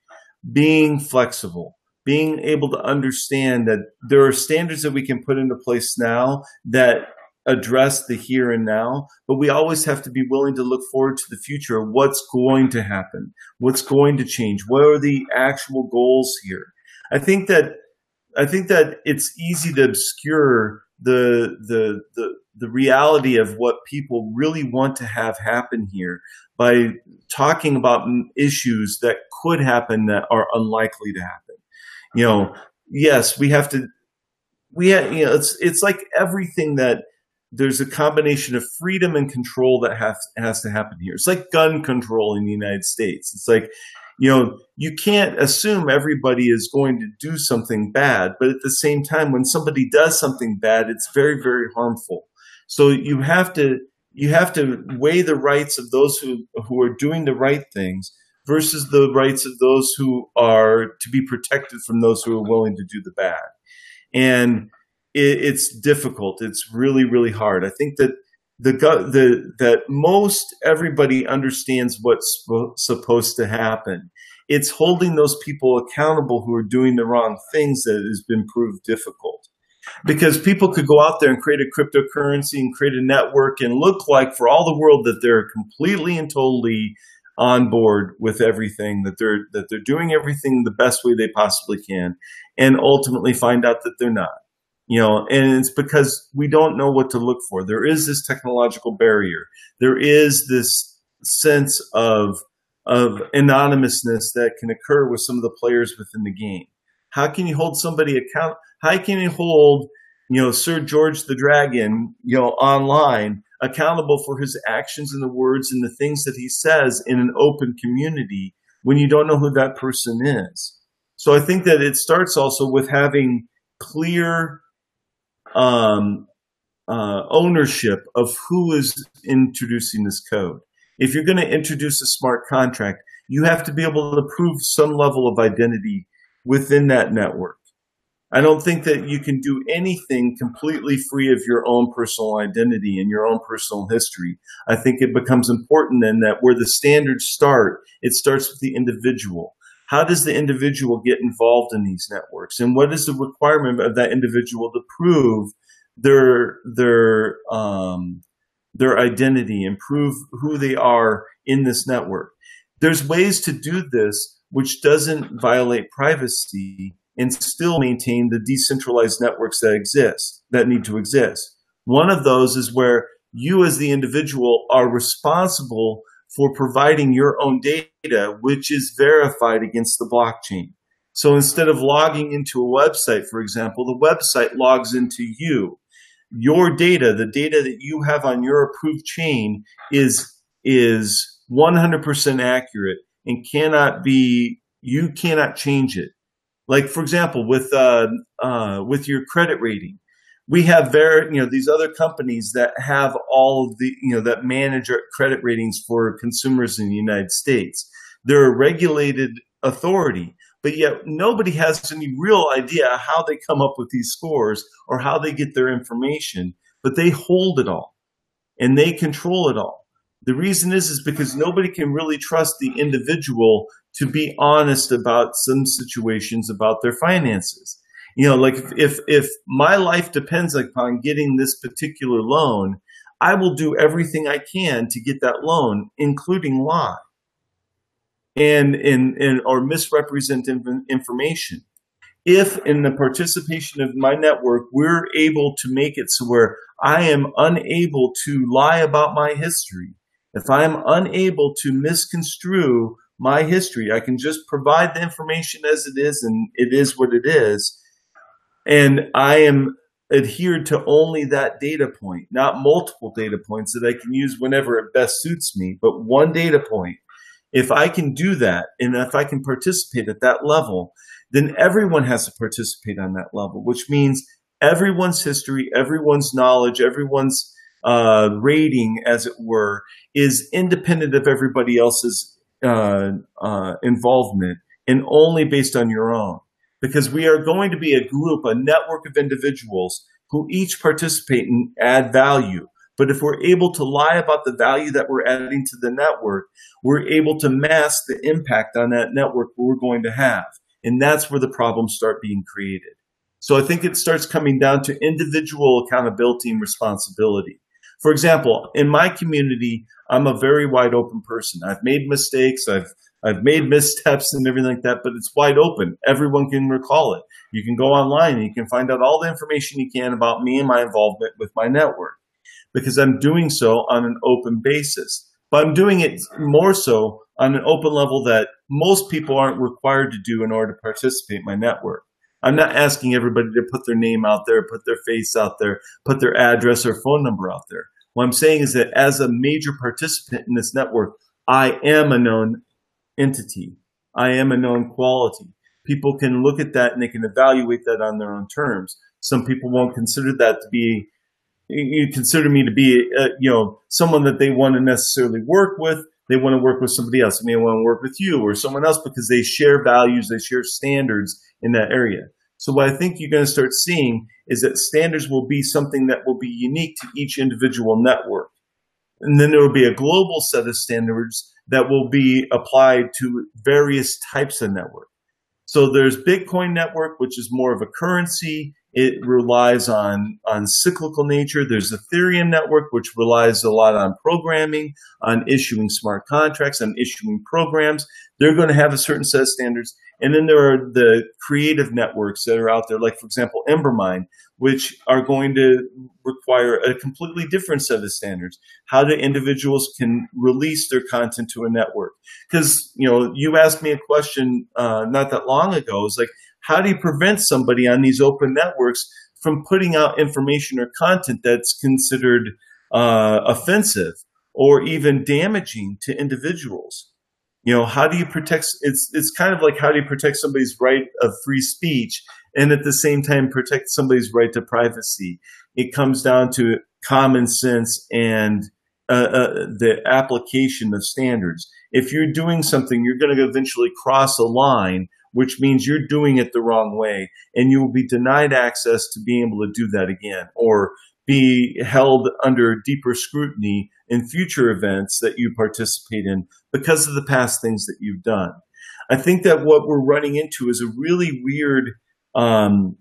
being flexible, being able to understand that there are standards that we can put into place now that address the here and now, but we always have to be willing to look forward to the future. What's going to happen? What's going to change? What are the actual goals here? I think that I think that it's easy to obscure the the the the reality of what people really want to have happen here by talking about issues that could happen that are unlikely to happen. You know, yes, we have to we have, you know it's it's like everything that there's a combination of freedom and control that has has to happen here. It's like gun control in the United States. It's like, you know, you can't assume everybody is going to do something bad, but at the same time, when somebody does something bad, it's very, very harmful. So you have to you have to weigh the rights of those who who are doing the right things versus the rights of those who are to be protected from those who are willing to do the bad. And it, it's difficult. It's really, really hard. I think that the the that most everybody understands what's supposed to happen. It's holding those people accountable who are doing the wrong things that has been proved difficult. Because people could go out there and create a cryptocurrency and create a network and look like for all the world that they're completely and totally on board with everything that they're that they're doing everything the best way they possibly can and ultimately find out that they're not you know and it's because we don't know what to look for. There is this technological barrier. There is this sense of of anonymousness that can occur with some of the players within the game. How can you hold somebody account how can you hold you know sir george the dragon you know online accountable for his actions and the words and the things that he says in an open community when you don't know who that person is? So i think that it starts also with having clear um, uh, ownership of who is introducing this code. If you're going to introduce a smart contract, you have to be able to prove some level of identity within that network. I don't think that you can do anything completely free of your own personal identity and your own personal history. I think it becomes important then that where the standards start, it starts with the individual. How does the individual get involved in these networks? And what is the requirement of that individual to prove their their um, their identity and prove who they are in this network? There's ways to do this which doesn't violate privacy and still maintain the decentralized networks that exist that need to exist. One of those is where you as the individual are responsible for providing your own data, which is verified against the blockchain. So instead of logging into a website, for example, the website logs into you. Your data, the data that you have on your approved chain is, is 100% accurate and cannot be, you cannot change it. Like, for example, with, uh, uh, with your credit rating, we have very, you know, these other companies that have all of the, you know, that manage credit ratings for consumers in the United States. They're a regulated authority, but yet nobody has any real idea how they come up with these scores or how they get their information, but they hold it all and they control it all. The reason is, is because nobody can really trust the individual to be honest about some situations about their finances you know, like if if my life depends upon getting this particular loan, I will do everything I can to get that loan, including lie and and, and or misrepresent information. If in the participation of my network, we're able to make it so where I am unable to lie about my history, if I am unable to misconstrue my history, I can just provide the information as it is and it is what it is and I am adhered to only that data point, not multiple data points that I can use whenever it best suits me, but one data point. If I can do that and if I can participate at that level, then everyone has to participate on that level, which means everyone's history, everyone's knowledge, everyone's uh, rating, as it were, is independent of everybody else's uh, uh, involvement and only based on your own because we are going to be a group, a network of individuals who each participate and add value. But if we're able to lie about the value that we're adding to the network, we're able to mask the impact on that network we're going to have. And that's where the problems start being created. So I think it starts coming down to individual accountability and responsibility. For example, in my community, I'm a very wide open person. I've made mistakes. I've I've made missteps and everything like that, but it's wide open. Everyone can recall it. You can go online and you can find out all the information you can about me and my involvement with my network because I'm doing so on an open basis. But I'm doing it more so on an open level that most people aren't required to do in order to participate in my network. I'm not asking everybody to put their name out there, put their face out there, put their address or phone number out there. What I'm saying is that as a major participant in this network, I am a known entity. I am a known quality. People can look at that and they can evaluate that on their own terms. Some people won't consider that to be, you consider me to be, uh, you know, someone that they want to necessarily work with. They want to work with somebody else. They may want to work with you or someone else because they share values, they share standards in that area. So what I think you're going to start seeing is that standards will be something that will be unique to each individual network. And then there will be a global set of standards that will be applied to various types of network. So there's Bitcoin network, which is more of a currency. It relies on, on cyclical nature. There's Ethereum network, which relies a lot on programming, on issuing smart contracts, on issuing programs. They're going to have a certain set of standards. And then there are the creative networks that are out there, like, for example, Embermine, which are going to require a completely different set of standards. How do individuals can release their content to a network? Because, you know, you asked me a question uh, not that long ago. It's like, how do you prevent somebody on these open networks from putting out information or content that's considered uh, offensive or even damaging to individuals? you know how do you protect it's it's kind of like how do you protect somebody's right of free speech and at the same time protect somebody's right to privacy it comes down to common sense and uh, uh, the application of standards if you're doing something you're going to eventually cross a line which means you're doing it the wrong way and you will be denied access to being able to do that again or be held under deeper scrutiny in future events that you participate in because of the past things that you've done. I think that what we're running into is a really weird um,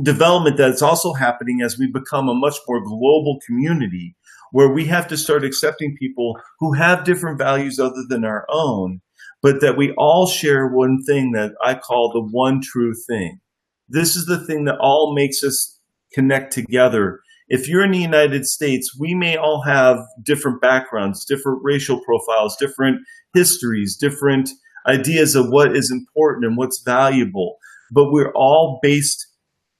development that's also happening as we become a much more global community where we have to start accepting people who have different values other than our own, but that we all share one thing that I call the one true thing. This is the thing that all makes us connect together. If you're in the United States, we may all have different backgrounds, different racial profiles, different histories, different ideas of what is important and what's valuable, but we're all based,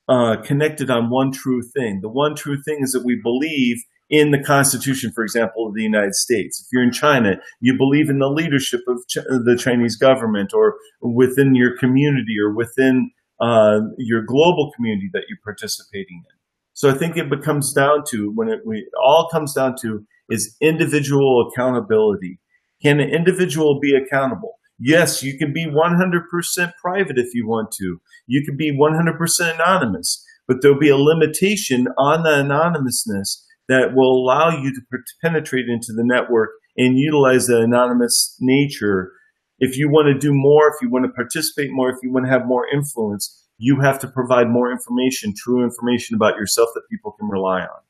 uh, connected on one true thing. The one true thing is that we believe in the Constitution, for example, of the United States. If you're in China, you believe in the leadership of Ch- the Chinese government or within your community or within uh, your global community that you're participating in. So I think it becomes down to when it we, all comes down to is individual accountability. Can an individual be accountable? Yes, you can be 100% private if you want to. You can be 100% anonymous, but there'll be a limitation on the anonymousness that will allow you to penetrate into the network and utilize the anonymous nature. If you want to do more, if you want to participate more, if you want to have more influence, you have to provide more information, true information about yourself that people can rely on.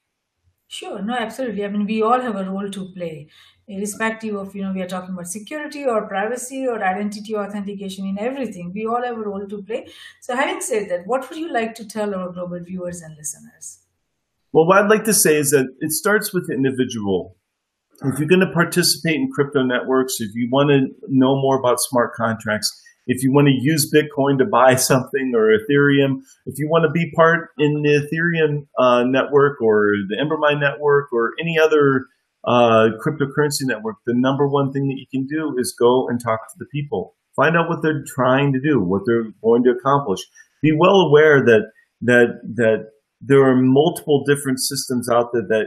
Sure, no, absolutely. I mean, we all have a role to play, irrespective of, you know, we are talking about security or privacy or identity authentication in everything. We all have a role to play. So, having said that, what would you like to tell our global viewers and listeners? Well, what I'd like to say is that it starts with the individual. If you're going to participate in crypto networks, if you want to know more about smart contracts, if you want to use Bitcoin to buy something or Ethereum, if you want to be part in the Ethereum uh, network or the Embermine network or any other uh, cryptocurrency network, the number one thing that you can do is go and talk to the people. Find out what they're trying to do, what they're going to accomplish. Be well aware that that that there are multiple different systems out there that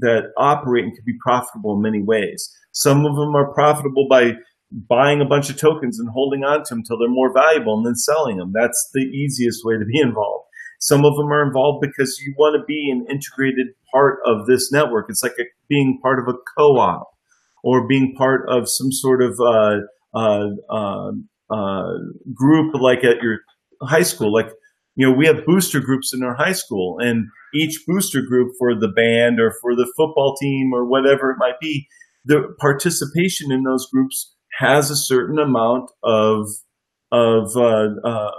that operate and can be profitable in many ways. Some of them are profitable by buying a bunch of tokens and holding on to them until they're more valuable and then selling them. That's the easiest way to be involved. Some of them are involved because you want to be an integrated part of this network. It's like a, being part of a co-op or being part of some sort of uh, uh, uh, uh group like at your high school. Like you know, we have booster groups in our high school and each booster group for the band or for the football team or whatever it might be, the participation in those groups has a certain amount of, of, uh, uh,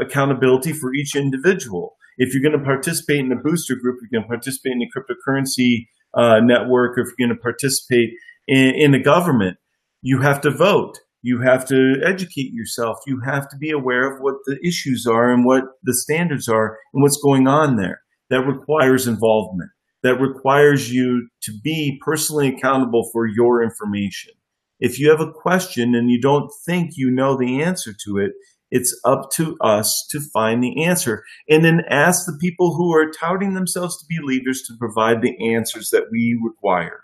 accountability for each individual. If you're going to participate in a booster group, you're going to participate in a cryptocurrency uh, network, or if you're going to participate in, in a government, you have to vote. You have to educate yourself. You have to be aware of what the issues are and what the standards are and what's going on there. That requires involvement. That requires you to be personally accountable for your information. If you have a question and you don't think you know the answer to it, it's up to us to find the answer and then ask the people who are touting themselves to be leaders to provide the answers that we require.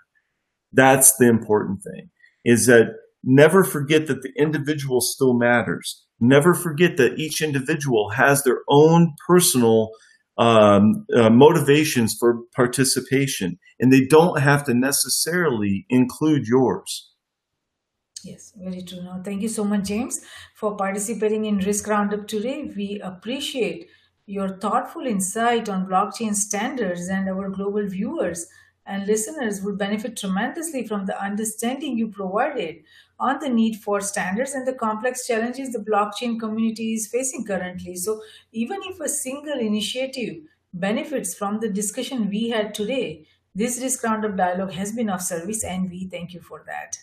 That's the important thing is that Never forget that the individual still matters. Never forget that each individual has their own personal um, uh, motivations for participation, and they don't have to necessarily include yours. Yes, very true. Now, thank you so much, James, for participating in Risk Roundup today. We appreciate your thoughtful insight on blockchain standards, and our global viewers and listeners would benefit tremendously from the understanding you provided on the need for standards and the complex challenges the blockchain community is facing currently. So, even if a single initiative benefits from the discussion we had today, this Risk Roundup dialogue has been of service, and we thank you for that.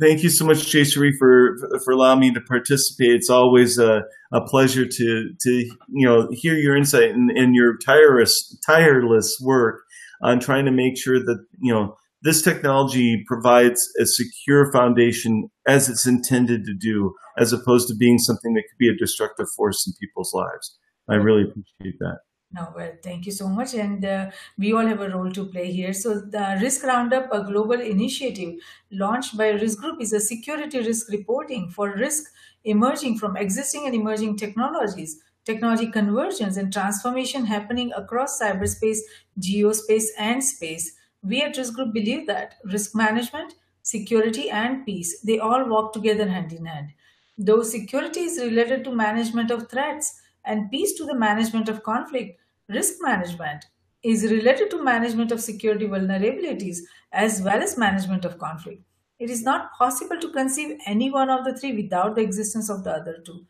Thank you so much, Jayshree, for for allowing me to participate. It's always a, a pleasure to to you know hear your insight and, and your tireless tireless work on trying to make sure that you know this technology provides a secure foundation as it's intended to do, as opposed to being something that could be a destructive force in people's lives. I really appreciate that. No, well, thank you so much. And uh, we all have a role to play here. So, the Risk Roundup, a global initiative launched by Risk Group, is a security risk reporting for risk emerging from existing and emerging technologies, technology convergence, and transformation happening across cyberspace, geospace, and space we at Risk Group believe that risk management, security, and peace, they all walk together hand in hand. Though security is related to management of threats and peace to the management of conflict, risk management is related to management of security vulnerabilities as well as management of conflict. It is not possible to conceive any one of the three without the existence of the other two.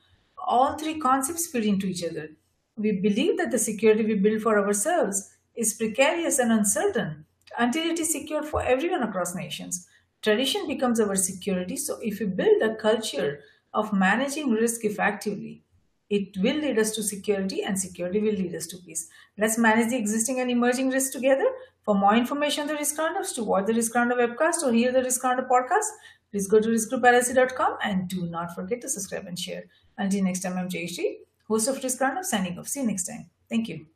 All three concepts feed into each other. We believe that the security we build for ourselves is precarious and uncertain until it is secure for everyone across nations. Tradition becomes our security, so if we build a culture of managing risk effectively, it will lead us to security and security will lead us to peace. Let's manage the existing and emerging risks together. For more information on the Risk Roundups, to watch the Risk Roundup webcast or hear the Risk Roundup podcast, please go to riskgroupllc.com and do not forget to subscribe and share. Until next time, I'm Jayashree, host of Risk Roundup, signing off. See you next time. Thank you.